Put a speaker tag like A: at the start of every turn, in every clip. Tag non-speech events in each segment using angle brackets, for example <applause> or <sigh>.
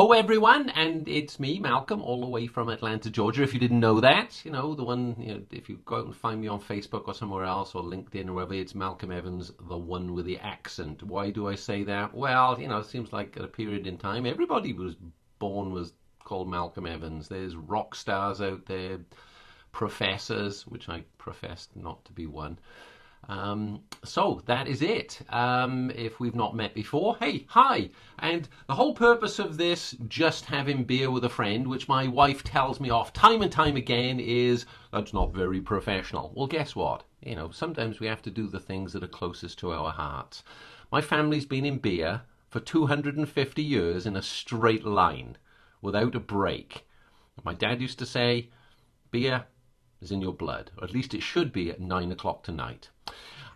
A: Hello, everyone, and it's me, Malcolm, all the way from Atlanta, Georgia. If you didn't know that, you know, the one, you know, if you go out and find me on Facebook or somewhere else or LinkedIn or wherever, it's Malcolm Evans, the one with the accent. Why do I say that? Well, you know, it seems like at a period in time, everybody was born was called Malcolm Evans. There's rock stars out there, professors, which I professed not to be one. Um, so that is it. Um, if we've not met before, hey, hi. And the whole purpose of this, just having beer with a friend, which my wife tells me off time and time again, is that's not very professional. Well, guess what? You know, sometimes we have to do the things that are closest to our hearts. My family's been in beer for 250 years in a straight line without a break. My dad used to say, beer is in your blood, or at least it should be at nine o'clock tonight.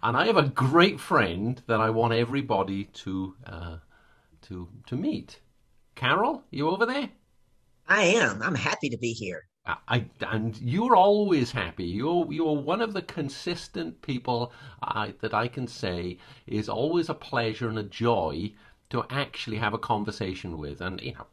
A: And I have a great friend that I want everybody to uh, to to meet. Carol, you over there?
B: I am. I'm happy to be here.
A: I, and you're always happy. You're you're one of the consistent people I, that I can say is always a pleasure and a joy to actually have a conversation with. And you know,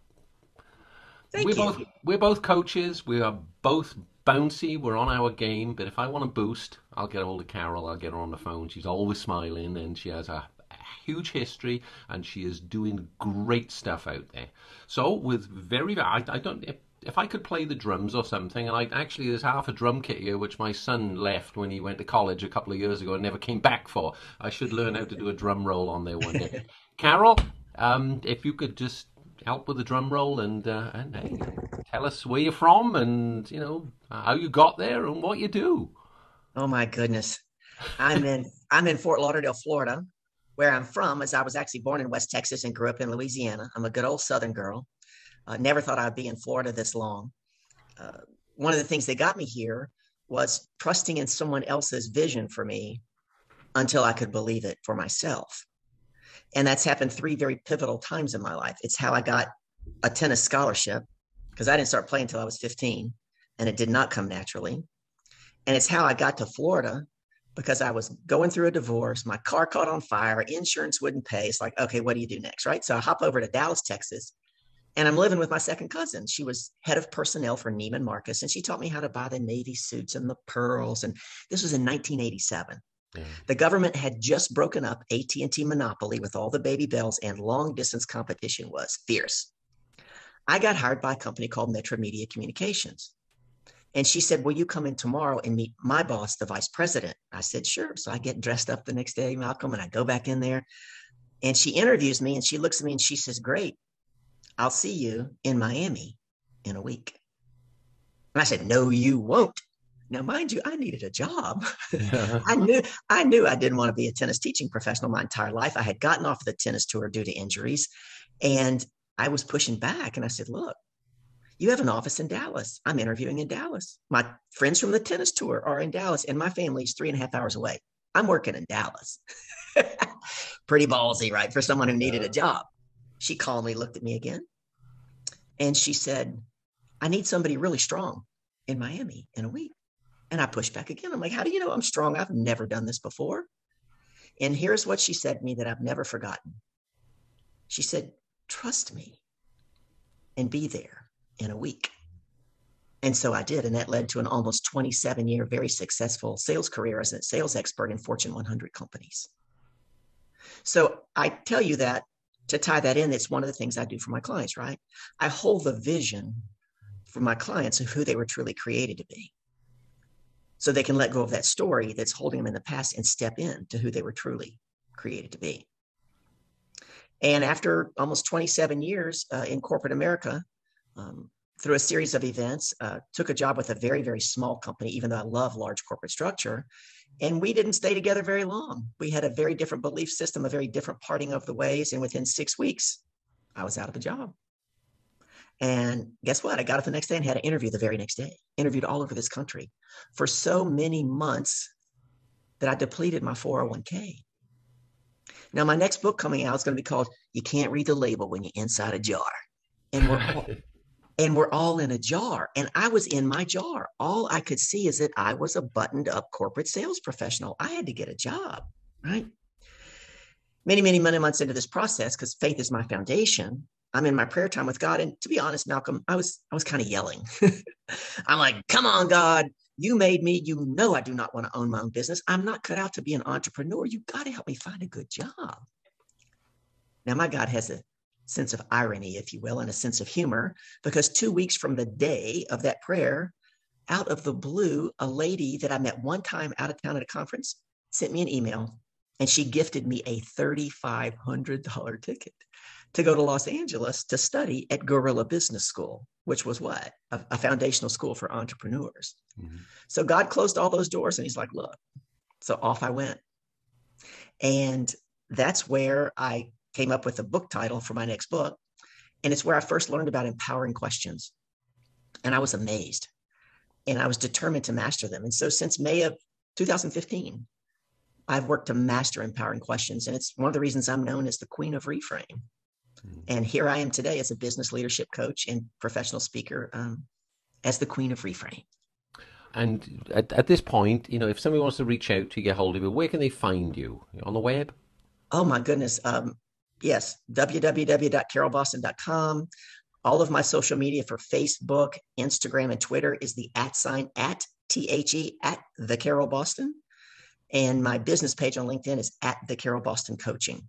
B: Thank
A: we're
B: you.
A: both we're both coaches. We are both bouncy. We're on our game. But if I want to boost, I'll get hold of Carol. I'll get her on the phone. She's always smiling, and she has a, a huge history, and she is doing great stuff out there. So with very, I, I don't. If, if I could play the drums or something, and I actually there's half a drum kit here which my son left when he went to college a couple of years ago and never came back for. I should learn how to do a drum roll on there one day. <laughs> Carol, um, if you could just help with the drum roll and uh, and hey, tell us where you're from and you know how you got there and what you do.
B: Oh my goodness. I'm in <laughs> I'm in Fort Lauderdale, Florida. Where I'm from As I was actually born in West Texas and grew up in Louisiana. I'm a good old Southern girl. Uh, never thought I'd be in Florida this long. Uh, one of the things that got me here was trusting in someone else's vision for me until I could believe it for myself. And that's happened three very pivotal times in my life. It's how I got a tennis scholarship because I didn't start playing until I was 15 and it did not come naturally. And it's how I got to Florida because I was going through a divorce. My car caught on fire, insurance wouldn't pay. It's like, okay, what do you do next? Right. So I hop over to Dallas, Texas, and I'm living with my second cousin. She was head of personnel for Neiman Marcus, and she taught me how to buy the navy suits and the pearls. And this was in 1987. The government had just broken up AT&T monopoly with all the baby bells, and long distance competition was fierce. I got hired by a company called Metro Media Communications. And she said, Will you come in tomorrow and meet my boss, the vice president? I said, Sure. So I get dressed up the next day, Malcolm, and I go back in there. And she interviews me and she looks at me and she says, Great. I'll see you in Miami in a week. And I said, No, you won't. Now, mind you, I needed a job. <laughs> I knew I knew I didn't want to be a tennis teaching professional my entire life. I had gotten off the tennis tour due to injuries, and I was pushing back. And I said, "Look, you have an office in Dallas. I'm interviewing in Dallas. My friends from the tennis tour are in Dallas, and my family's three and a half hours away. I'm working in Dallas. <laughs> Pretty ballsy, right, for someone who needed a job." She calmly looked at me again, and she said, "I need somebody really strong in Miami in a week." And I pushed back again. I'm like, how do you know I'm strong? I've never done this before. And here's what she said to me that I've never forgotten. She said, trust me and be there in a week. And so I did. And that led to an almost 27 year, very successful sales career as a sales expert in Fortune 100 companies. So I tell you that to tie that in, it's one of the things I do for my clients, right? I hold the vision for my clients of who they were truly created to be so they can let go of that story that's holding them in the past and step in to who they were truly created to be. And after almost 27 years uh, in corporate America, um, through a series of events, uh, took a job with a very, very small company, even though I love large corporate structure. And we didn't stay together very long. We had a very different belief system, a very different parting of the ways. And within six weeks, I was out of a job. And guess what? I got up the next day and had an interview the very next day, interviewed all over this country for so many months that I depleted my 401k. Now, my next book coming out is going to be called You Can't Read the Label When You're Inside a Jar. And we're all, <laughs> and we're all in a jar. And I was in my jar. All I could see is that I was a buttoned up corporate sales professional. I had to get a job, right? Many, many, many months into this process, because faith is my foundation, I'm in my prayer time with God. And to be honest, Malcolm, I was I was kind of yelling. <laughs> I'm like, come on, God, you made me. You know I do not want to own my own business. I'm not cut out to be an entrepreneur. You got to help me find a good job. Now, my God has a sense of irony, if you will, and a sense of humor, because two weeks from the day of that prayer, out of the blue, a lady that I met one time out of town at a conference sent me an email and she gifted me a $3,500 ticket to go to Los Angeles to study at Guerrilla Business School, which was what? A, a foundational school for entrepreneurs. Mm-hmm. So God closed all those doors and he's like, look. So off I went. And that's where I came up with a book title for my next book. And it's where I first learned about empowering questions. And I was amazed. And I was determined to master them. And so since May of 2015, I've worked to master empowering questions. And it's one of the reasons I'm known as the queen of reframe. Mm-hmm. And here I am today as a business leadership coach and professional speaker um, as the queen of reframe.
A: And at, at this point, you know, if somebody wants to reach out to get hold of you, where can they find you? On the web?
B: Oh my goodness. Um, yes, www.carolboston.com. All of my social media for Facebook, Instagram, and Twitter is the at sign at T H E at the Carol Boston. And my business page on LinkedIn is at the Carol Boston Coaching.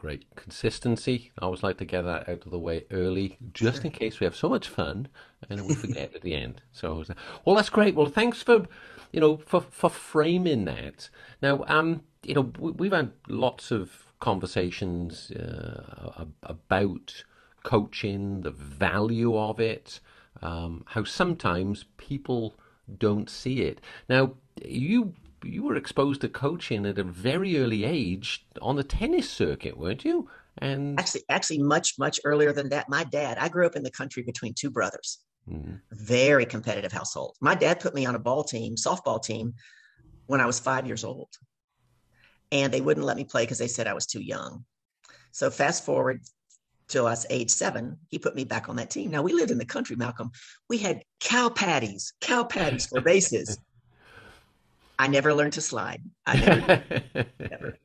A: Great consistency. I always like to get that out of the way early, just in case we have so much fun and we <laughs> forget at the end. So, well, that's great. Well, thanks for, you know, for for framing that. Now, um, you know, we've had lots of conversations uh, about coaching, the value of it, um, how sometimes people don't see it. Now, you you were exposed to coaching at a very early age on the tennis circuit, weren't you?
B: And actually, actually, much much earlier than that. My dad. I grew up in the country between two brothers. Mm-hmm. Very competitive household. My dad put me on a ball team, softball team, when I was five years old, and they wouldn't let me play because they said I was too young. So fast forward till I was age seven, he put me back on that team. Now we lived in the country, Malcolm. We had cow patties, cow patties for bases. <laughs> I never learned to slide. I never, <laughs> never.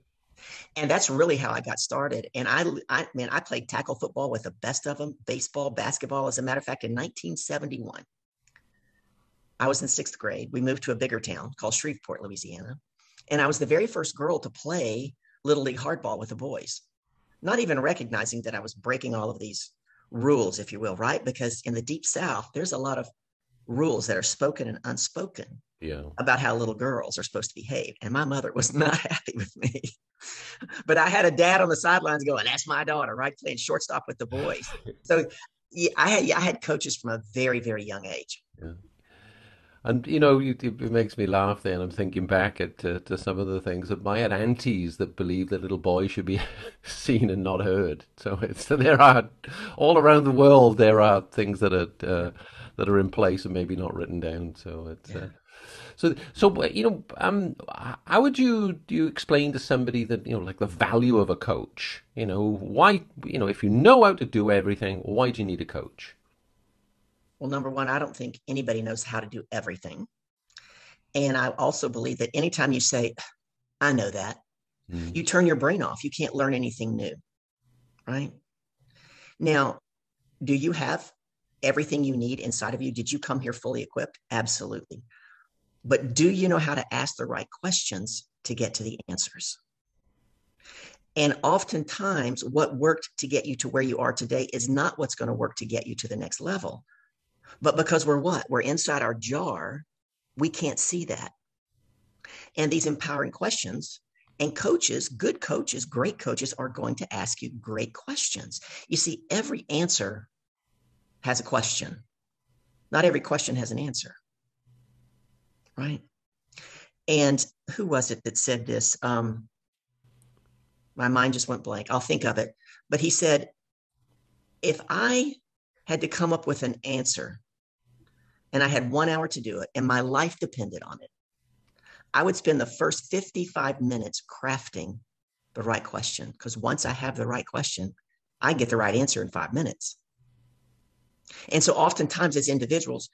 B: And that's really how I got started. And I, I man, I played tackle football with the best of them, baseball, basketball. As a matter of fact, in 1971, I was in sixth grade. We moved to a bigger town called Shreveport, Louisiana. And I was the very first girl to play Little League hardball with the boys, not even recognizing that I was breaking all of these rules, if you will, right? Because in the deep South, there's a lot of rules that are spoken and unspoken
A: yeah.
B: about how little girls are supposed to behave. And my mother was <laughs> not happy with me. but I had a dad on the sidelines going, that's my daughter, right? Playing shortstop with the boys. <laughs> So yeah, I had, I had coaches from a very, very young age.
A: Yeah. And you know, it, it makes me laugh. Then I'm thinking back at to, to some of the things that my had aunties that believe that little boys should be <laughs> seen and not heard. So it's there are all around the world there are things that are uh, that are in place and maybe not written down. So it's yeah. uh, so so you know um how would you do you explain to somebody that you know like the value of a coach? You know why you know if you know how to do everything, why do you need a coach?
B: Well, number one, I don't think anybody knows how to do everything. And I also believe that anytime you say, I know that, mm. you turn your brain off. You can't learn anything new. Right. Now, do you have everything you need inside of you? Did you come here fully equipped? Absolutely. But do you know how to ask the right questions to get to the answers? And oftentimes, what worked to get you to where you are today is not what's going to work to get you to the next level. But because we're what? We're inside our jar, we can't see that. And these empowering questions and coaches, good coaches, great coaches are going to ask you great questions. You see, every answer has a question. Not every question has an answer. Right. And who was it that said this? Um, my mind just went blank. I'll think of it. But he said, if I had to come up with an answer and I had one hour to do it and my life depended on it, I would spend the first 55 minutes crafting the right question. Because once I have the right question, I get the right answer in five minutes. And so oftentimes as individuals,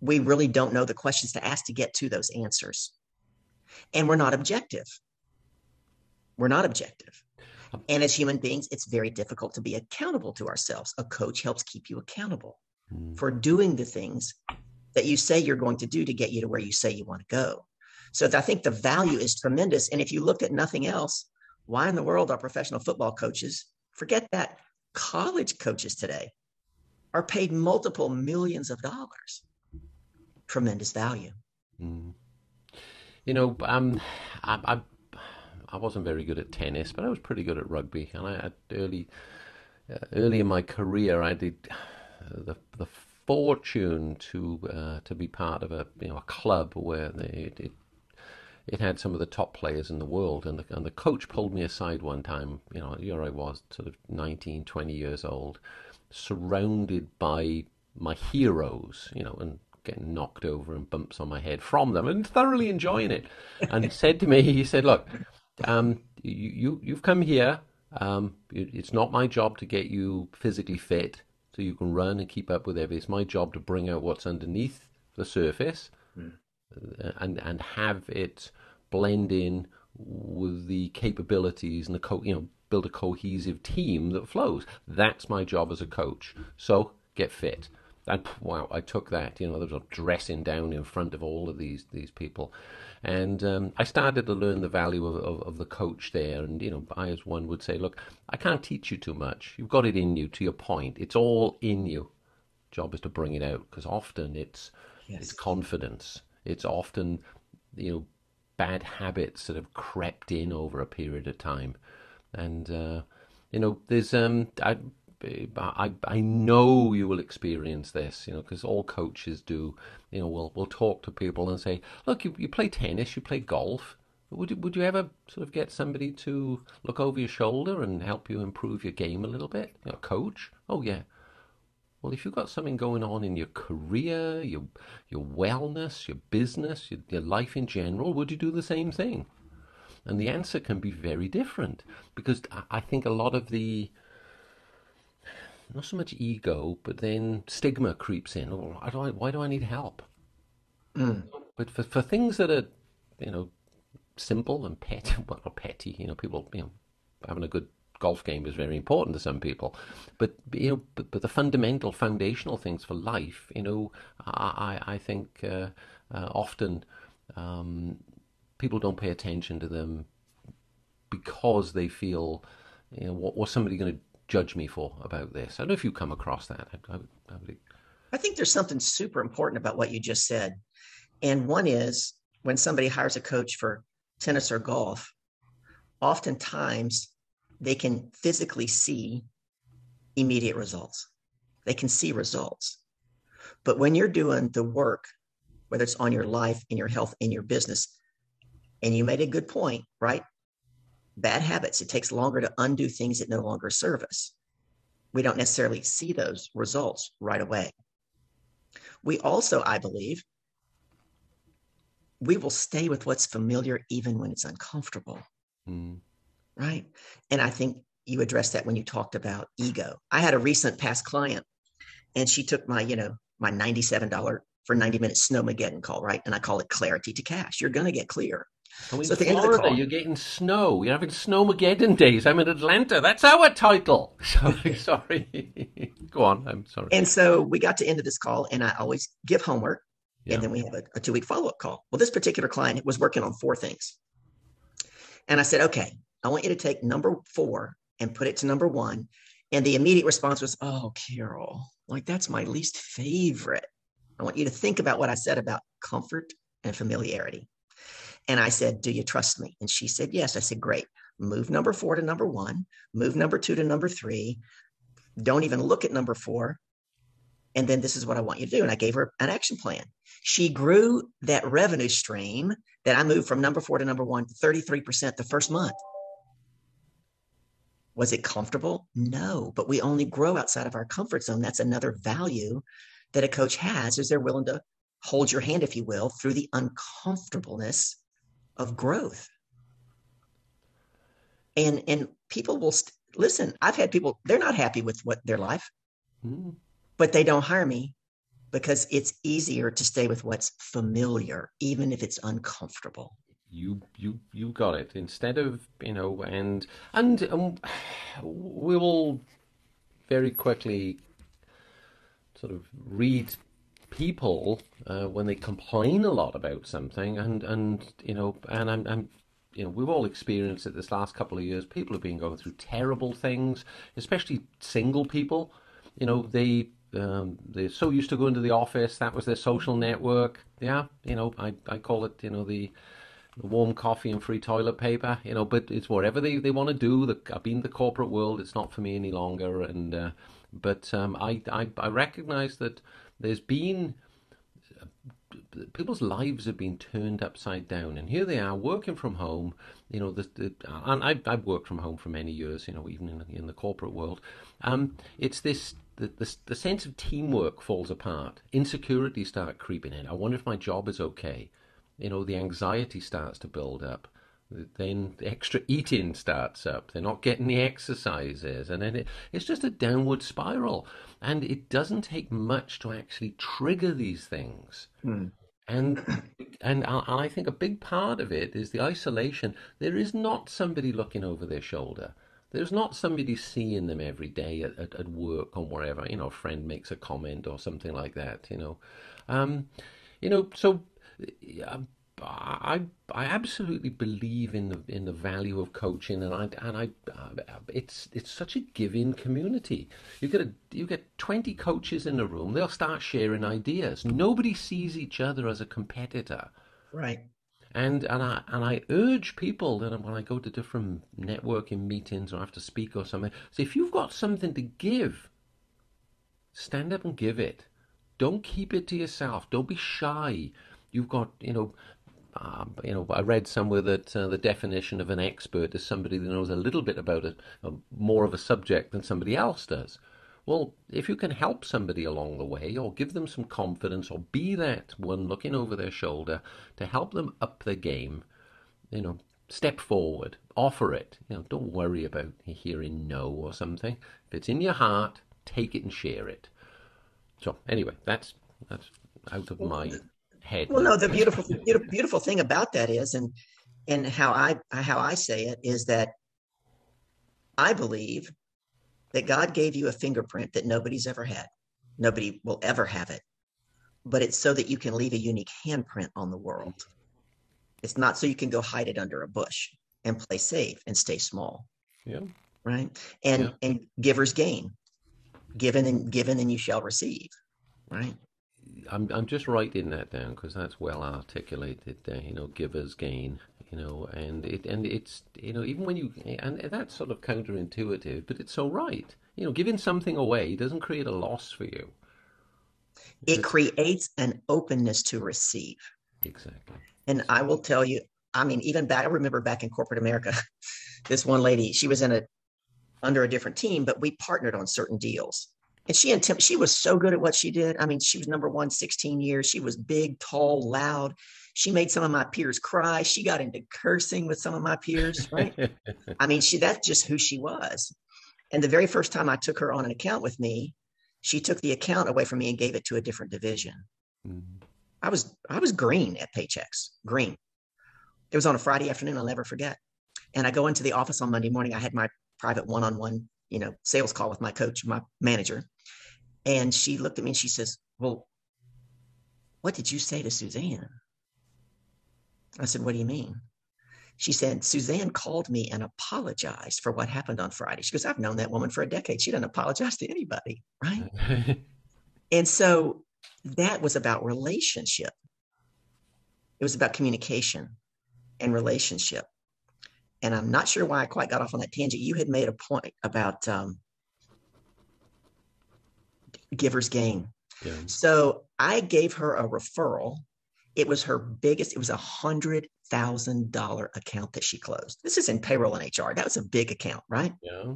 B: we really don't know the questions to ask to get to those answers. And we're not objective. We're not objective. And as human beings, it's very difficult to be accountable to ourselves. A coach helps keep you accountable mm. for doing the things that you say you're going to do to get you to where you say you want to go. So I think the value is tremendous. And if you looked at nothing else, why in the world are professional football coaches, forget that, college coaches today are paid multiple millions of dollars? Tremendous value. Mm.
A: You know, um, I, I I wasn't very good at tennis, but I was pretty good at rugby. And I early, uh, early in my career, I did uh, the the fortune to uh, to be part of a you know a club where they, it, it had some of the top players in the world, and the and the coach pulled me aside one time. You know, here I was, sort of 19, 20 years old, surrounded by my heroes. You know, and getting knocked over and bumps on my head from them, and thoroughly enjoying it. And he said to me, he said, "Look." um, you, you you've come here. Um, it's not my job to get you physically fit so you can run and keep up with everything. It's my job to bring out what's underneath the surface mm. and and have it blend in with the capabilities and the co- you know build a cohesive team that flows. That's my job as a coach. So get fit. And wow, I took that. You know, there was a dressing down in front of all of these these people. And um, I started to learn the value of, of, of, the coach there. And, you know, I, as one would say, look, I can't teach you too much. You've got it in you, to your point. It's all in you. Job is to bring it out because often it's, yes. it's confidence. It's often, you know, bad habits that have crept in over a period of time. And, uh, you know, there's, um, I, I, I know you will experience this, you know, because all coaches do. You know, we'll we'll talk to people and say, look, you, you play tennis, you play golf. Would you, would you ever sort of get somebody to look over your shoulder and help you improve your game a little bit? You know, coach? Oh yeah. Well, if you've got something going on in your career, your your wellness, your business, your, your life in general, would you do the same thing? And the answer can be very different because I think a lot of the not so much ego, but then stigma creeps in. Oh, do I, why do I need help? Mm. But for, for things that are, you know, simple and petty, <laughs> well, petty, you know, people, you know, having a good golf game is very important to some people. But, you know, but, but the fundamental, foundational things for life, you know, I, I think uh, uh, often um, people don't pay attention to them because they feel, you know, what, what's somebody going to judge me for about this? I don't know if you come across that. I, I,
B: I, I think there's something super important about what you just said. And one is when somebody hires a coach for tennis or golf, oftentimes they can physically see immediate results. They can see results. But when you're doing the work, whether it's on your life, in your health, in your business, and you made a good point, right? bad habits. It takes longer to undo things that no longer serve us. We don't necessarily see those results right away. We also, I believe, we will stay with what's familiar even when it's uncomfortable. Mm. Right. And I think you addressed that when you talked about ego. I had a recent past client and she took my, you know, my $97 for 90 minutes snowmageddon call, right? And I call it clarity to cash. You're going to get clear.
A: So in so Florida, call, you're getting snow. You're having snowmageddon days. I'm in Atlanta. That's our title. <laughs> Sorry, <laughs> sorry. Go on. I'm sorry.
B: And so we got to end of this call, and I always give homework, yeah. and then we have a, a two week follow up call. Well, this particular client was working on four things, and I said, "Okay, I want you to take number four and put it to number one." And the immediate response was, "Oh, Carol, like that's my least favorite." I want you to think about what I said about comfort and familiarity. And I said, Do you trust me? And she said, Yes. I said, Great. Move number four to number one, move number two to number three. Don't even look at number four. And then this is what I want you to do. And I gave her an action plan. She grew that revenue stream that I moved from number four to number one 33% the first month. Was it comfortable? No, but we only grow outside of our comfort zone. That's another value that a coach has is they're willing to hold your hand, if you will, through the uncomfortableness of growth. And and people will st- listen. I've had people they're not happy with what their life, mm. but they don't hire me because it's easier to stay with what's familiar, even if it's uncomfortable.
A: you you you got it instead of you know and and um, we will very quickly sort of read people uh, when they complain a lot about something and and you know and I'm, I'm you know we've all experienced it this last couple of years. People have been going through terrible things especially single people. You know they um, they're so used to going to the office. That was their social network. Yeah you know I, I call it you know the warm coffee and free toilet paper, you know, but it's whatever they, they want to do. The, I've been the corporate world, it's not for me any longer. And, uh, but um, I, I, I recognize that there's been, people's lives have been turned upside down. And here they are working from home, you know, the, the, and I've, I've worked from home for many years, you know, even in, in the corporate world. Um, it's this, the, the, the sense of teamwork falls apart. Insecurity start creeping in. I wonder if my job is okay you know, the anxiety starts to build up. Then the extra eating starts up. They're not getting the exercises, and then it, it's just a downward spiral. And it doesn't take much to actually trigger these things. Mm. And <coughs> and I think a big part of it is the isolation. There is not somebody looking over their shoulder. There's not somebody seeing them every day at, at, at work or wherever. You know, a friend makes a comment or something like that. You know, um, you know. So I I absolutely believe in the in the value of coaching, and I and I uh, it's it's such a giving community. You get a you get twenty coaches in a room; they'll start sharing ideas. Nobody sees each other as a competitor,
B: right?
A: And and I and I urge people that when I go to different networking meetings or have to speak or something, so if you've got something to give, stand up and give it. Don't keep it to yourself. Don't be shy you've got you know um, you know, I read somewhere that uh, the definition of an expert is somebody that knows a little bit about it, uh, more of a subject than somebody else does. Well, if you can help somebody along the way, or give them some confidence, or be that one looking over their shoulder to help them up their game, you know, step forward, offer it. You know, don't worry about hearing no or something. If it's in your heart, take it and share it. So anyway, that's that's out of my head.
B: Well, no, the beautiful, beautiful, beautiful thing about that is, and and how I how I say it is that I believe that God gave you a fingerprint that nobody's ever had. Nobody will ever have it, but it's so that you can leave a unique handprint on the world. It's not so you can go hide it under a bush and play safe and stay small.
A: Yeah.
B: Right. And yeah. and givers gain. Given and given and you shall receive. Right.
A: I'm I'm just writing that down because that's well articulated. Uh, you know, givers gain. You know, and it and it's you know even when you and that's sort of counterintuitive, but it's so right. You know, giving something away doesn't create a loss for you.
B: It it's, creates an openness to receive.
A: Exactly.
B: And I will tell you, I mean, even back, I remember back in corporate America, <laughs> this one lady, she was in a under a different team, but we partnered on certain deals and she and Tim, she was so good at what she did. I mean, she was number one 16 years. She was big, tall, loud. She made some of my peers cry. She got into cursing with some of my peers, right? <laughs> I mean, she that's just who she was. And the very first time I took her on an account with me, she took the account away from me and gave it to a different division. Mm-hmm. I was I was green at paychecks, green. It was on a Friday afternoon. I'll never forget. And I go into the office on Monday morning. I had my private one-on-one, you know, sales call with my coach, my manager. And she looked at me and she says, Well, what did you say to Suzanne? I said, What do you mean? She said, Suzanne called me and apologized for what happened on Friday. She goes, I've known that woman for a decade. She doesn't apologize to anybody. Right. <laughs> and so that was about relationship. It was about communication and relationship. And I'm not sure why I quite got off on that tangent. You had made a point about um, giver's gain. Yeah. So I gave her a referral. It was her biggest, it was a hundred thousand dollar account that she closed. This is in payroll and HR. That was a big account, right?
A: Yeah.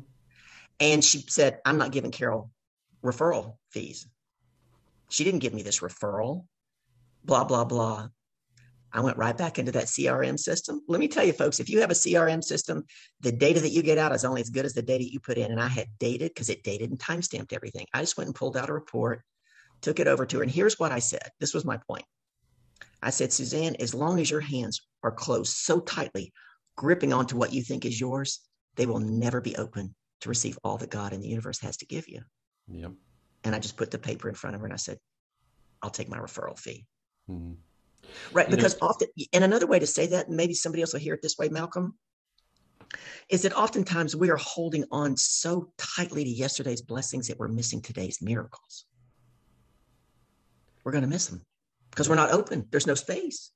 B: And she said, I'm not giving Carol referral fees. She didn't give me this referral, blah, blah, blah. I went right back into that CRM system. Let me tell you, folks, if you have a CRM system, the data that you get out is only as good as the data you put in. And I had dated because it dated and time stamped everything. I just went and pulled out a report, took it over to her. And here's what I said this was my point. I said, Suzanne, as long as your hands are closed so tightly, gripping onto what you think is yours, they will never be open to receive all that God in the universe has to give you.
A: Yep.
B: And I just put the paper in front of her and I said, I'll take my referral fee.
A: Mm.
B: Right.
A: You know-
B: because often, and another way to say that, and maybe somebody else will hear it this way, Malcolm, is that oftentimes we are holding on so tightly to yesterday's blessings that we're missing today's miracles. We're going to miss them because we're not open. There's no space.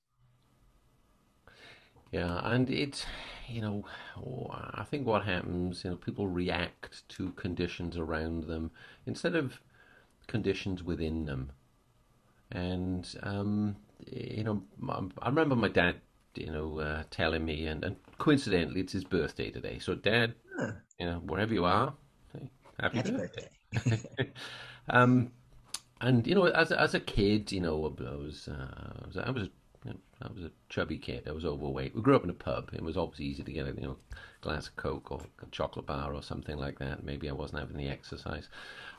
A: Yeah, and it's, you know, I think what happens, you know, people react to conditions around them instead of conditions within them. And, um, you know, I remember my dad, you know, uh, telling me, and, and coincidentally, it's his birthday today. So, Dad,
B: Huh.
A: you know, wherever you are, hey, happy,
B: Happy
A: birthday.
B: birthday. <laughs>
A: Um, and you know, as a, as a kid, you know, I was uh, I was I was, you know, I was a chubby kid. I was overweight. We grew up in a pub. It was obviously easy to get a you know glass of Coke or a chocolate bar or something like that. Maybe I wasn't having the exercise,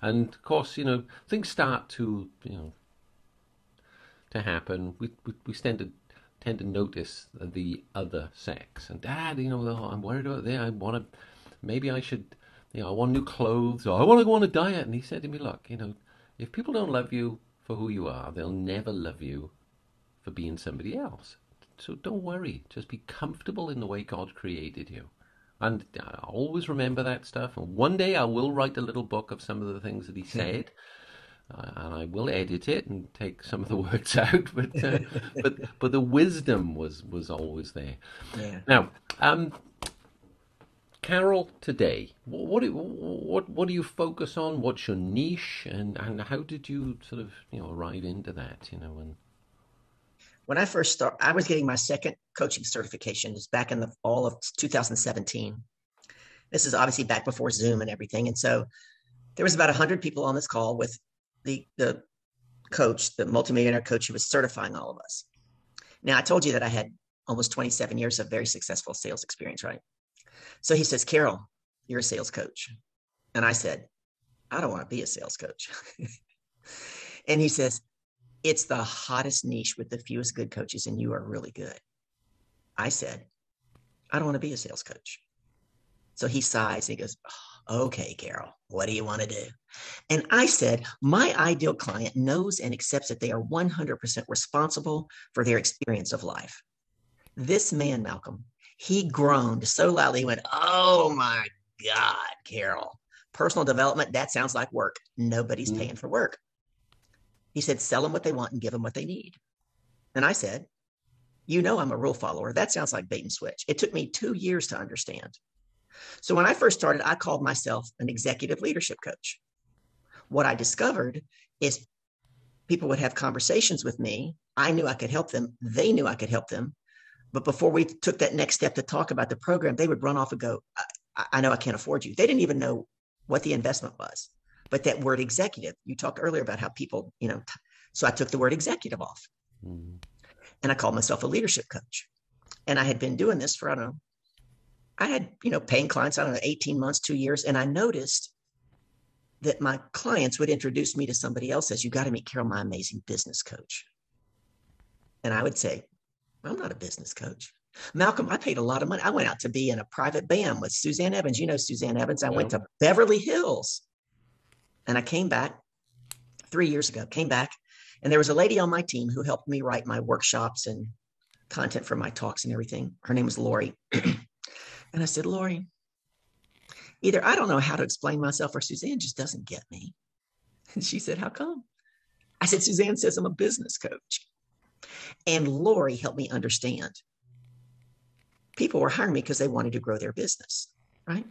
A: and of course, you know, things start to you know to happen. We we, we tend to tend to notice the other sex. And Dad, you know, oh, I'm worried about that. I want to. Maybe I should. You know, I want new clothes, or I want to go on a diet. And he said to me, "Look, you know, if people don't love you for who you are, they'll never love you for being somebody else. So don't worry. Just be comfortable in the way God created you. And I always remember that stuff. And one day I will write a little book of some of the things that he hmm. said. Uh, and I will edit it and take some of the <laughs> words out, but uh, but but the wisdom was was always there.
B: Yeah.
A: Now, um, Carol, today, wh- what do, what what do you focus on? What's your niche, and and how did you sort of you know arrive into that? You know, and
B: When I first started, I was getting my second coaching certification. It's back in the fall of 2017. This is obviously back before Zoom and everything. And so there was about 100 people on this call with the, the coach, the multimillionaire coach who was certifying all of us. Now, I told you that I had almost 27 years of very successful sales experience, right? So he says, Carol, you're a sales coach. And I said, I don't want to be a sales coach. <laughs> and he says, it's the hottest niche with the fewest good coaches, and you are really good. I said, I don't want to be a sales coach. So he sighs and he goes, Okay, Carol, what do you want to do? And I said, My ideal client knows and accepts that they are 100% responsible for their experience of life. This man, Malcolm, he groaned so loudly, he went, Oh my God, Carol, personal development, that sounds like work. Nobody's
A: Mm.
B: paying for work. He said, Sell them what they want and give them what they need. And I said, You know, I'm a rule follower. That sounds like bait and switch. It took me two years to understand. So when I first started, I called myself an executive leadership coach. What I discovered is people would have conversations with me. I knew I could help them. They knew I could help them. But before we took that next step to talk about the program, they would run off and go, I, I know I can't afford you. They didn't even know what the investment was. But that word executive, you talked earlier about how people, you know, t- so I took the word executive off
A: mm,
B: and I called myself a leadership coach. And I had been doing this for, I don't know, I had, you know, paying clients, I don't know, 18 months, two years. And I noticed that my clients would introduce me to somebody else as you got to meet Carol, my amazing business coach. And I would say, I'm not a business coach. Malcolm, I paid a lot of money. I went out to be in a private band with Suzanne Evans. You know Suzanne Evans. I went to Beverly Hills and I came back three years ago, came back, and there was a lady on my team who helped me write my workshops and content for my talks and everything. Her name was Lori. <clears throat> and I said, Lori, either I don't know how to explain myself or Suzanne just doesn't get me. <laughs> And she said, How come? I said, Suzanne says I'm a business coach. And Lori helped me understand. People were hiring me because they wanted to grow their business, right?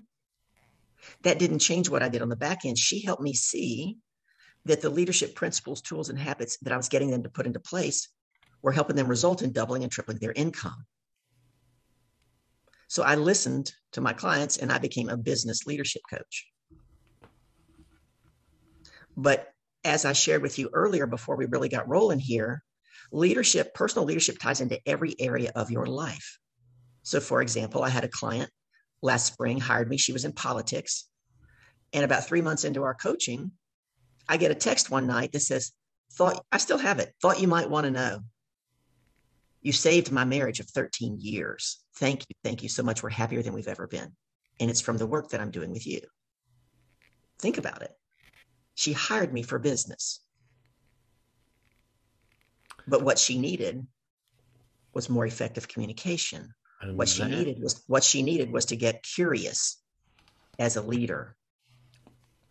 B: That didn't change what I did on the back end. She helped me see that the leadership principles, tools, and habits that I was getting them to put into place were helping them result in doubling and tripling their income. So I listened to my clients and I became a business leadership coach. But as I shared with you earlier before we really got rolling here, leadership, personal leadership ties into every area of your life. So, for example, I had a client last spring hired me. She was in politics. And about three months into our coaching, I get a text one night that says, Thought I still have it, thought you might want to know. You saved my marriage of 13 years. Thank you. Thank you so much. We're happier than we've ever been. And it's from the work that I'm doing with you. Think about it. She hired me for business. But what she needed was more effective communication. What she
A: that-
B: needed was what she needed was to get curious as a leader.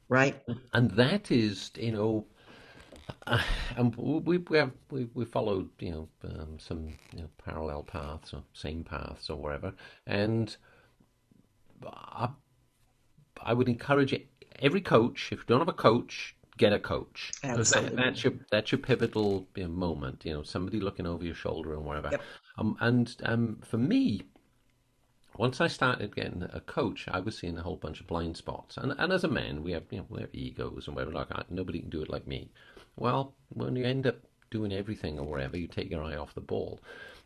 B: Right?
A: and that is you know uh, <sighs> and we we have we, we followed you know um, some you know, parallel paths or same paths or wherever and I, I would encourage every coach if you don't have a coach get a coach that, that's your that's your pivotal you know, moment you know somebody looking over your shoulder and whatever
B: Yep.
A: um, and um, for me once I started getting a coach, I was seeing a whole bunch of blind spots. And and as a man, we have you know we have egos and whatever. Like I, nobody can do it like me. Well, when you end up doing everything or whatever, you take your eye off the ball.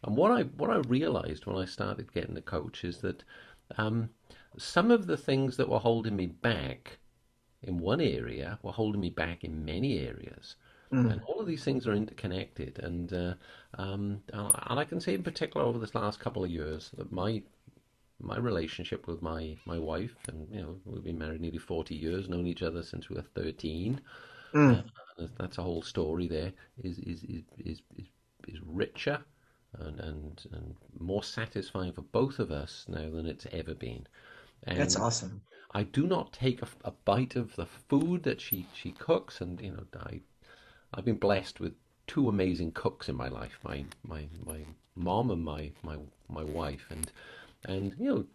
A: And what I what I realized when I started getting a coach is that um, some of the things that were holding me back in one area were holding me back in many areas.
B: Mm.
A: And all of these things are interconnected. And uh, um, and I can say in particular over this last couple of years that my my relationship with my my wife, and you know we've been married nearly forty years, known each other since we were thirteen.
B: Mm.
A: Uh, that's a whole story. There is is is is is, is richer and, and and more satisfying for both of us now than it's ever been. And
B: That's awesome.
A: I do not take a, a bite of the food that she she cooks, and you know I I've been blessed with two amazing cooks in my life, my my my mom and my my my wife, and and you know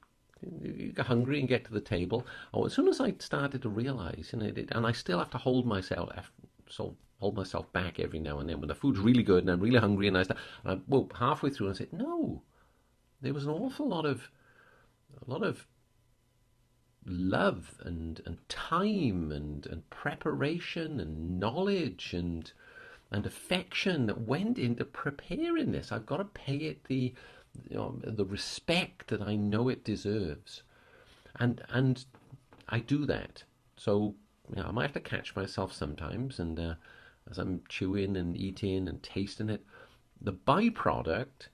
A: you get hungry and get to the table. Oh, as soon as I started to realize, you know, it, and I still have to hold myself, so hold myself back every now and then when the food's really good and I'm really hungry, and I start, and I well halfway through and I said no, there was an awful lot of a lot of love and and time and and preparation and knowledge and and affection that went into preparing this. I've got to pay it the you know, the respect that I know it deserves, and and I do that. So you know, I might have to catch myself sometimes, and uh, as I'm chewing and eating and tasting it, the byproduct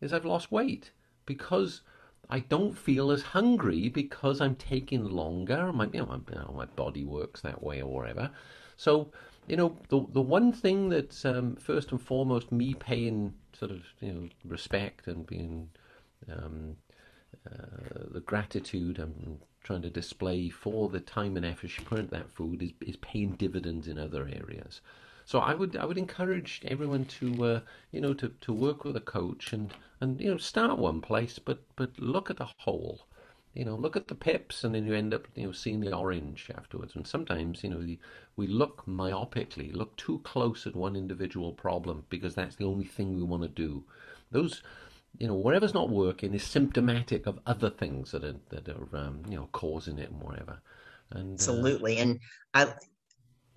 A: is I've lost weight because I don't feel as hungry because I'm taking longer. My, you know, my, you know, my body works that way or whatever. So, you know, the the one thing that's um, first and foremost me paying sort of you know respect and being um, uh, the gratitude I'm trying to display for the time and effort she put into that food is is paying dividends in other areas. So I would I would encourage everyone to uh, you know to, to work with a coach and, and you know start one place but but look at the whole. You know, look at the pips, and then you end up, you know, seeing the orange afterwards. And sometimes, you know, the, we look myopically, look too close at one individual problem because that's the only thing we want to do. Those, you know, whatever's not working is symptomatic of other things that are that are, um, you know, causing it and whatever. And uh,
B: Absolutely. And I,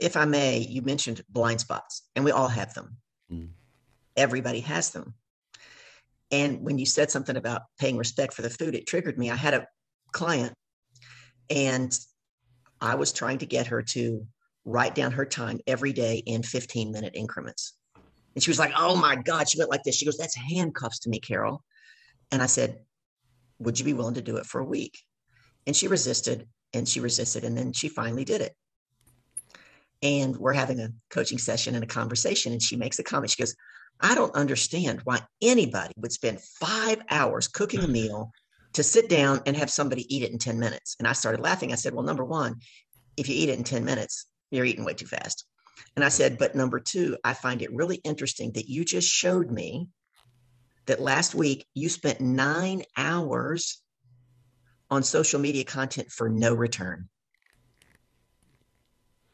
B: if I may, you mentioned blind spots, and we all have them.
A: Mm.
B: Everybody has them. And when you said something about paying respect for the food, it triggered me. I had a client, and I was trying to get her to write down her time every day in 15 minute increments. And she was like, Oh my God. She went like this. She goes, That's handcuffs to me, Carol. And I said, Would you be willing to do it for a week? And she resisted and she resisted. And then she finally did it. And we're having a coaching session and a conversation. And she makes a comment. She goes, I don't understand why anybody would spend five hours cooking a <sighs> meal to sit down and have somebody eat it in 10 minutes. And I started laughing. I said, Well, number one, if you eat it in 10 minutes, you're eating way too fast. And I said, But number two, I find it really interesting that you just showed me that last week you spent nine hours on social media content for no return.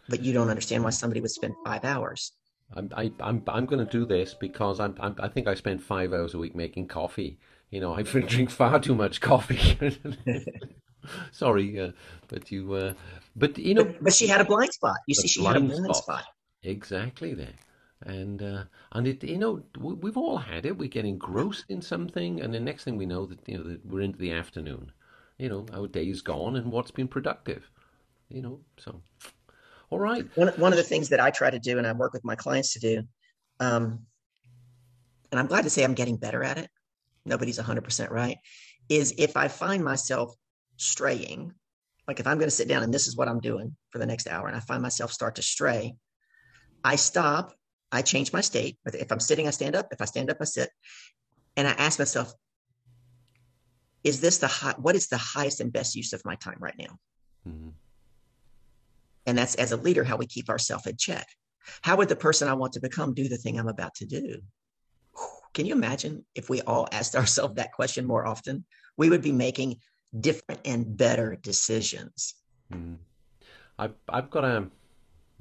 B: But you don't understand why somebody would spend five hours.
A: I'm I, I'm I'm going to do this because I'm, I'm I think I spend five hours a week making coffee. You know, <laughs> I drink far too much coffee. <laughs> Sorry, uh, but you, uh, but you know,
B: But, but she had a blind spot. You see, she had a
A: blind spot.
B: spot.
A: exactly there, and uh, and it you know we, we've all had it. We get engrossed in something, and the next thing we know that you know that we're into the afternoon. You know, our day's gone, and what's been productive. You know, so all right.
B: One, one of the things that I try to do and I work with my clients to do, um, and I'm glad to say I'm getting better at it. Nobody's 100% right. Is if I find myself straying, like if I'm going to sit down and this is what I'm doing for the next hour, and I find myself start to stray, I stop, I change my state. If I'm sitting, I stand up. If I stand up, I sit. And I ask myself, is this the high, what is the highest and best use of my time right now? Mm-hmm. And that's as a leader, how we keep ourselves in check. How would the person I want to become do the thing I'm about to do? Can you imagine if we all <laughs> asked ourselves that question more often? We would be making different and better decisions.
A: Mm. I've, I've got a,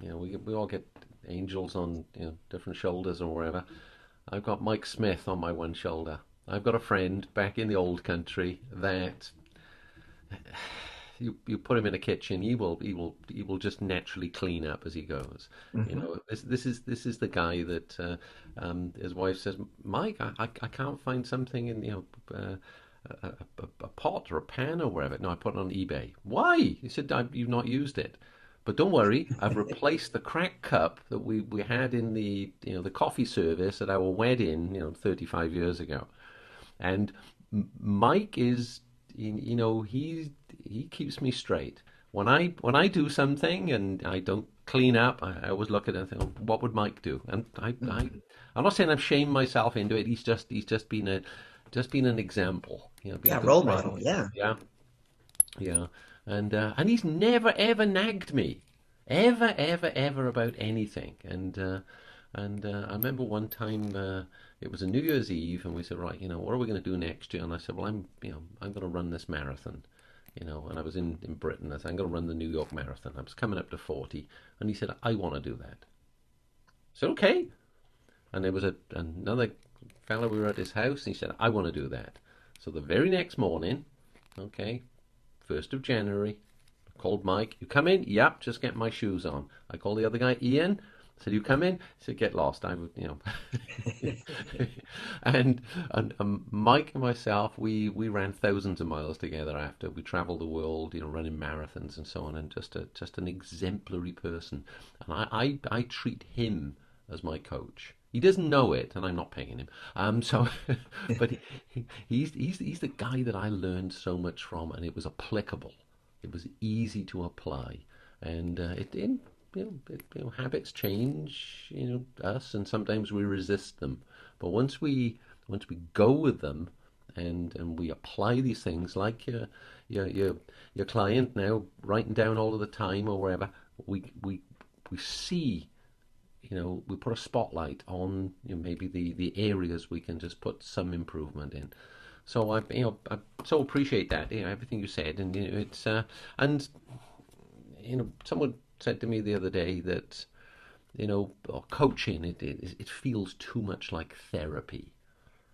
A: you know, we, we all get angels on you know, different shoulders or wherever. I've got Mike Smith on my one shoulder. I've got a friend back in the old country that you you put him in a kitchen, he will he will he will just naturally clean up as he goes. Mm-hmm. You know, this this is this is the guy that uh, um, his wife says, Mike, I, I, I can't find something in you know. Uh, a, a, a, pot or a pan or wherever. No, I put it on eBay. Why? He said, You've not used it. But don't worry, I've <laughs> replaced the crack cup that we, we had in the you know the coffee service at our wedding, you know, 35 years ago. And Mike is you know he he keeps me straight. When I when I do something and I don't clean up, I, I always look at it and think, oh, what would Mike do? And I, I I'm not saying I've shamed myself into it. He's just he's just been a just been an example.
B: You know, yeah, role model. Yeah,
A: yeah, yeah. And uh, and he's never ever nagged me, ever ever ever about anything. And uh, and uh, I remember one time uh, it was a New Year's Eve, and we said, right, you know, what are we going to do next year? And I said, well, I'm, you know, I'm going to run this marathon, you know. And I was in in Britain. I said, I'm going to run the New York Marathon. I was coming up to forty, and he said, I want to do that. Said, okay. And there was a another fellow. We were at his house, and he said, I want to do that. So the very next morning, okay, first of January, I called Mike. You come in? Yep, just get my shoes on. I called the other guy, Ian said, "You come in." I said, "Get lost." I would, you know. <laughs> and and um, Mike and myself, we we ran thousands of miles together. After we travelled the world, you know, running marathons and so on, and just a just an exemplary person. And I I, I treat him as my coach. He doesn't know it, and I'm not paying him. Um, so, <laughs> but he, he's he's he's the guy that I learned so much from, and it was applicable. It was easy to apply, and uh, it, it you know, you know, habits change, you know, us, and sometimes we resist them. But once we once we go with them, and and we apply these things, like your your your your client now writing down all of the time or wherever, we we we see, you know, we put a spotlight on you know, maybe the the areas we can just put some improvement in. So I, you know, I so appreciate that, you know, everything you said, and you know, it's uh, and you know, someone said to me the other day that you know coaching it it, it feels too much like therapy.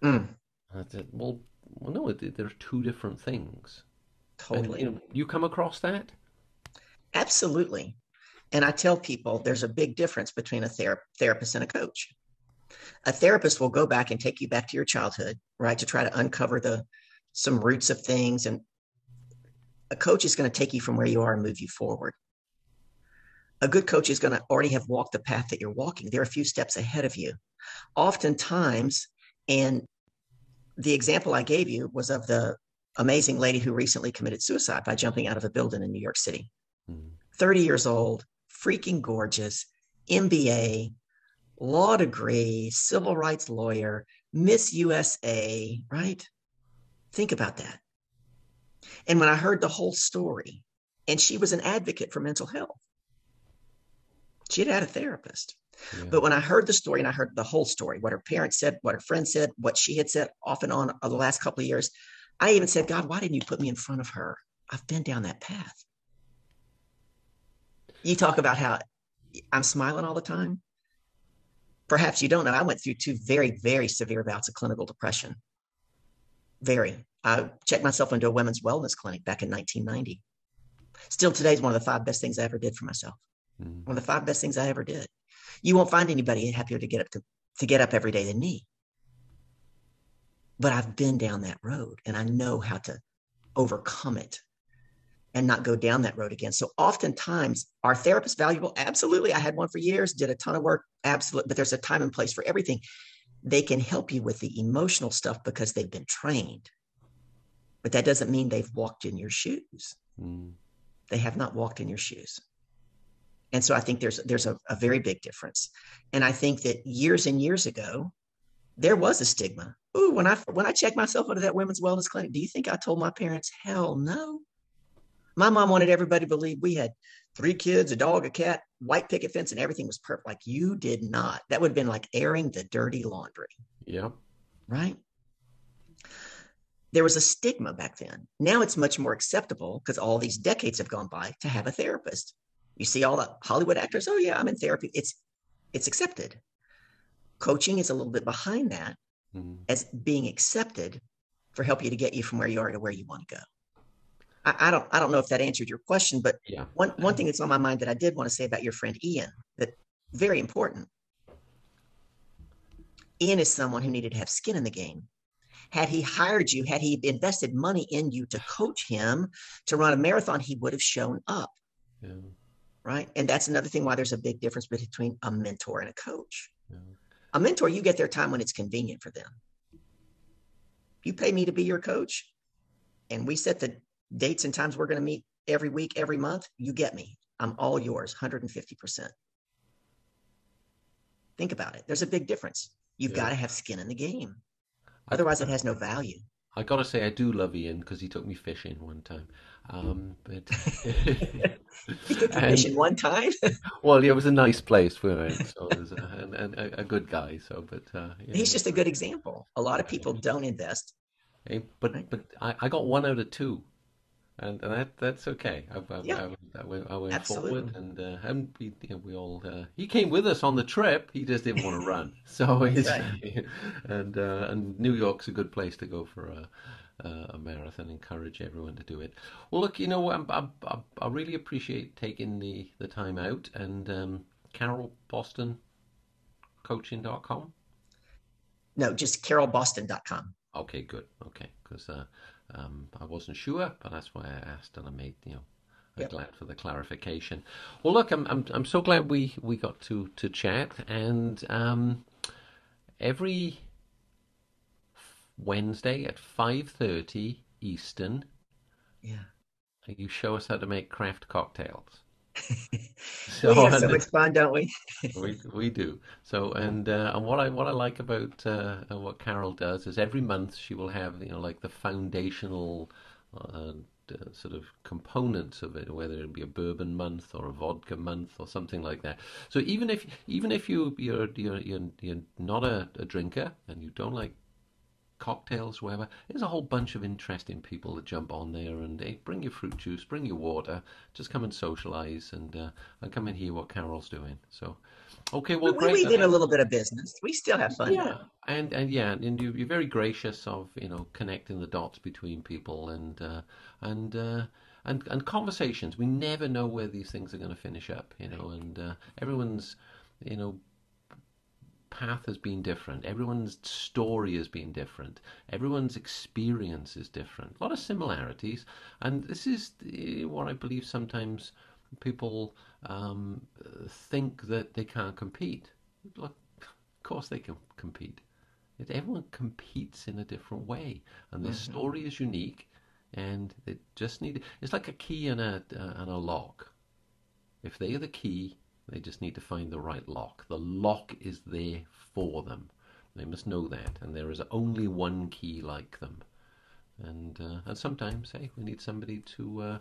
A: Mm. I said, well, well, no, it, there are two different things.
B: Totally.
A: And, you, know, you come across that?
B: Absolutely. And I tell people there's a big difference between a ther- therapist and a coach. A therapist will go back and take you back to your childhood, right, to try to uncover the some roots of things. And a coach is going to take you from where you are and move you forward a good coach is going to already have walked the path that you're walking. They're a few steps ahead of you. Oftentimes, and the example I gave you was of the amazing lady who recently committed suicide by jumping out of a building in New York City. Mm-hmm. 30 years old, freaking gorgeous, MBA, law degree, civil rights lawyer, Miss USA, right? Think about that. And when I heard the whole story, and she was an advocate for mental health. She'd had a therapist. Yeah. But when I heard the story and I heard the whole story, what her parents said, what her friends said, what she had said off and on over the last couple of years, I even said, God, why didn't you put me in front of her? I've been down that path. You talk about how I'm smiling all the time. Perhaps you don't know. I went through two very, very severe bouts of clinical depression. Very. I checked myself into a women's wellness clinic back in 1990. Still today is one of the five best things I ever did for myself. Mm. One of the five best things I ever did. You won't find anybody happier to get up to, to get up every day than me. But I've been down that road and I know how to overcome it and not go down that road again. So oftentimes are therapists valuable? Absolutely. I had one for years, did a ton of work. Absolutely. But there's a time and place for everything. they can help you with the emotional stuff because they've been trained. But that doesn't mean they've walked in your shoes.
A: Mm.
B: They have not walked in your shoes. And so I think there's there's a, a very big difference. And I think that years and years ago, there was a stigma. Ooh, when I when I checked myself into that women's wellness clinic, do you think I told my parents? Hell no. My mom wanted everybody to believe we had three kids, a dog, a cat, white picket fence, and everything was perfect. Like you did not. That would have been like airing the dirty laundry.
A: Yeah.
B: Right. There was a stigma back then. Now it's much more acceptable because all these decades have gone by to have a therapist. You see all the Hollywood actors, oh yeah, I'm in therapy. It's it's accepted. Coaching is a little bit behind that
A: Mm.
B: as being accepted for help you to get you from where you are to where you want to go. I, I don't I don't know if that answered your question, but
A: Yeah.
B: one one thing that's on my mind that I did want to say about your friend Ian that very important. Ian is someone who needed to have skin in the game. Had he hired you, had he invested money in you to coach him to run a marathon, he would have shown up,
A: Yeah.
B: Right? And that's another thing why there's a big difference between a mentor and a coach.
A: Yeah.
B: A mentor, you get their time when it's convenient for them. You pay me to be your coach, and we set the dates and times we're going to meet every week, every month. You get me. I'm all yours, 150%. Think about it. There's a big difference. You've
A: Yeah.
B: got to have skin in the game. Otherwise, it has no value.
A: I gotta say, I do love Ian because he took me fishing one time. Um, but <laughs>
B: You took <laughs> me
A: And-
B: fishing one time. <laughs>
A: well, yeah, it was a nice place for it, so it was a, and, and a, a good guy. So, but uh, yeah.
B: He's just a good example. A lot of people don't invest.
A: Eh, but but I, I got one out of two, and, and that that's okay. I, I,
B: Yeah.
A: I, I went, went forward, and uh, and we you know, we all uh, he came with us on the trip. He just didn't want to run, <laughs> so he's,
B: Right. <laughs>
A: and uh, and New York's a good place to go for a. A marathon, encourage everyone to do it. Well, look, you know, I'm, I, I, I really appreciate taking the, the time out. And um, Carol Boston, coaching.com.
B: No, just carolboston.com.
A: Okay, good. Okay, because uh, um, I wasn't sure, but that's why I asked, and I made you know, I'm
B: Yep.
A: glad for the clarification. Well, look, I'm I'm I'm so glad we we got to to chat, and um, every Wednesday at five thirty Eastern,
B: Yeah.
A: you show us how to make craft cocktails. <laughs>
B: we have so much fun, don't we? <laughs>
A: we we do so and uh, and what I what I like about uh, what Carol does is every month she will have you know like the foundational uh, sort of components of it whether it be a bourbon month or a vodka month or something like that so even if even if you you're you're you're, you're not a, a drinker and you don't like cocktails, whatever. There's a whole bunch of interesting people that jump on there and hey, bring your fruit juice, bring your water, just come and socialize and uh, and come and hear what Carol's doing. So, okay, well,
B: we,
A: great.
B: we did a little bit of business. We still have fun.
A: Yeah, and and yeah, and you, you're very gracious of you know connecting the dots between people and uh, and uh, and and conversations. We never know where these things are going to finish up, you know, and uh, everyone's you know path has been different. Everyone's story has been different. Everyone's experience is different. A lot of similarities, and this is what I believe sometimes people um, think that they can't compete. Look, of course they can compete. Everyone competes in a different way, and their story is unique, and they just need. It's like a key and a uh, and a lock. If they are the key, they just need to find the right lock. The lock is there for them. They must know that, and there is only one key like them. And uh, and sometimes, hey, we need somebody to uh,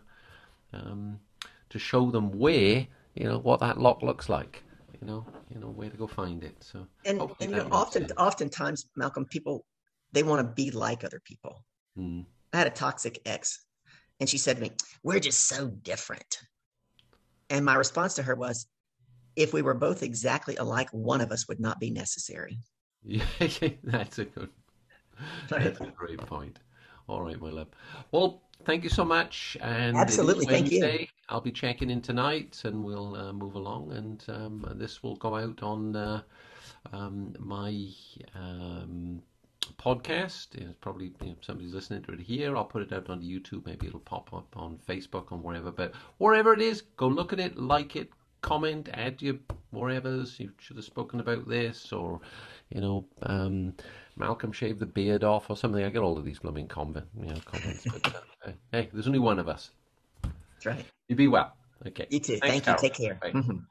A: um, to show them where you know what that lock looks like. You know, you know where to go find it. So
B: And, and you know, often,
A: sense.
B: oftentimes, Malcolm, people they want to be like other people.
A: Mm.
B: I had a toxic ex, and she said to me, "We're just so different." And my response to her was, "If we were both exactly alike, one of us would not be necessary." <laughs>
A: Yeah, that's a good. That's a great point. All right, my love. Well, thank you so much. And
B: Absolutely, thank you.
A: I'll be checking in tonight, and we'll uh, move along. And um, this will go out on uh, um, my um, podcast. It's probably you know, somebody's listening to it here. I'll put it out on YouTube. Maybe it'll pop up on Facebook or wherever. But wherever it is, go look at it, like it, comment, add your whatevers. You should have spoken about this, or you know, um, Malcolm shaved the beard off, or something. I get all of these blooming comment, you know, comments. but uh, <laughs> hey, there's only one of us.
B: That's right.
A: You be well. Okay.
B: You too.
A: Thanks,
B: Thank you.
A: Carol.
B: Take care.
A: Bye.
B: Mhm.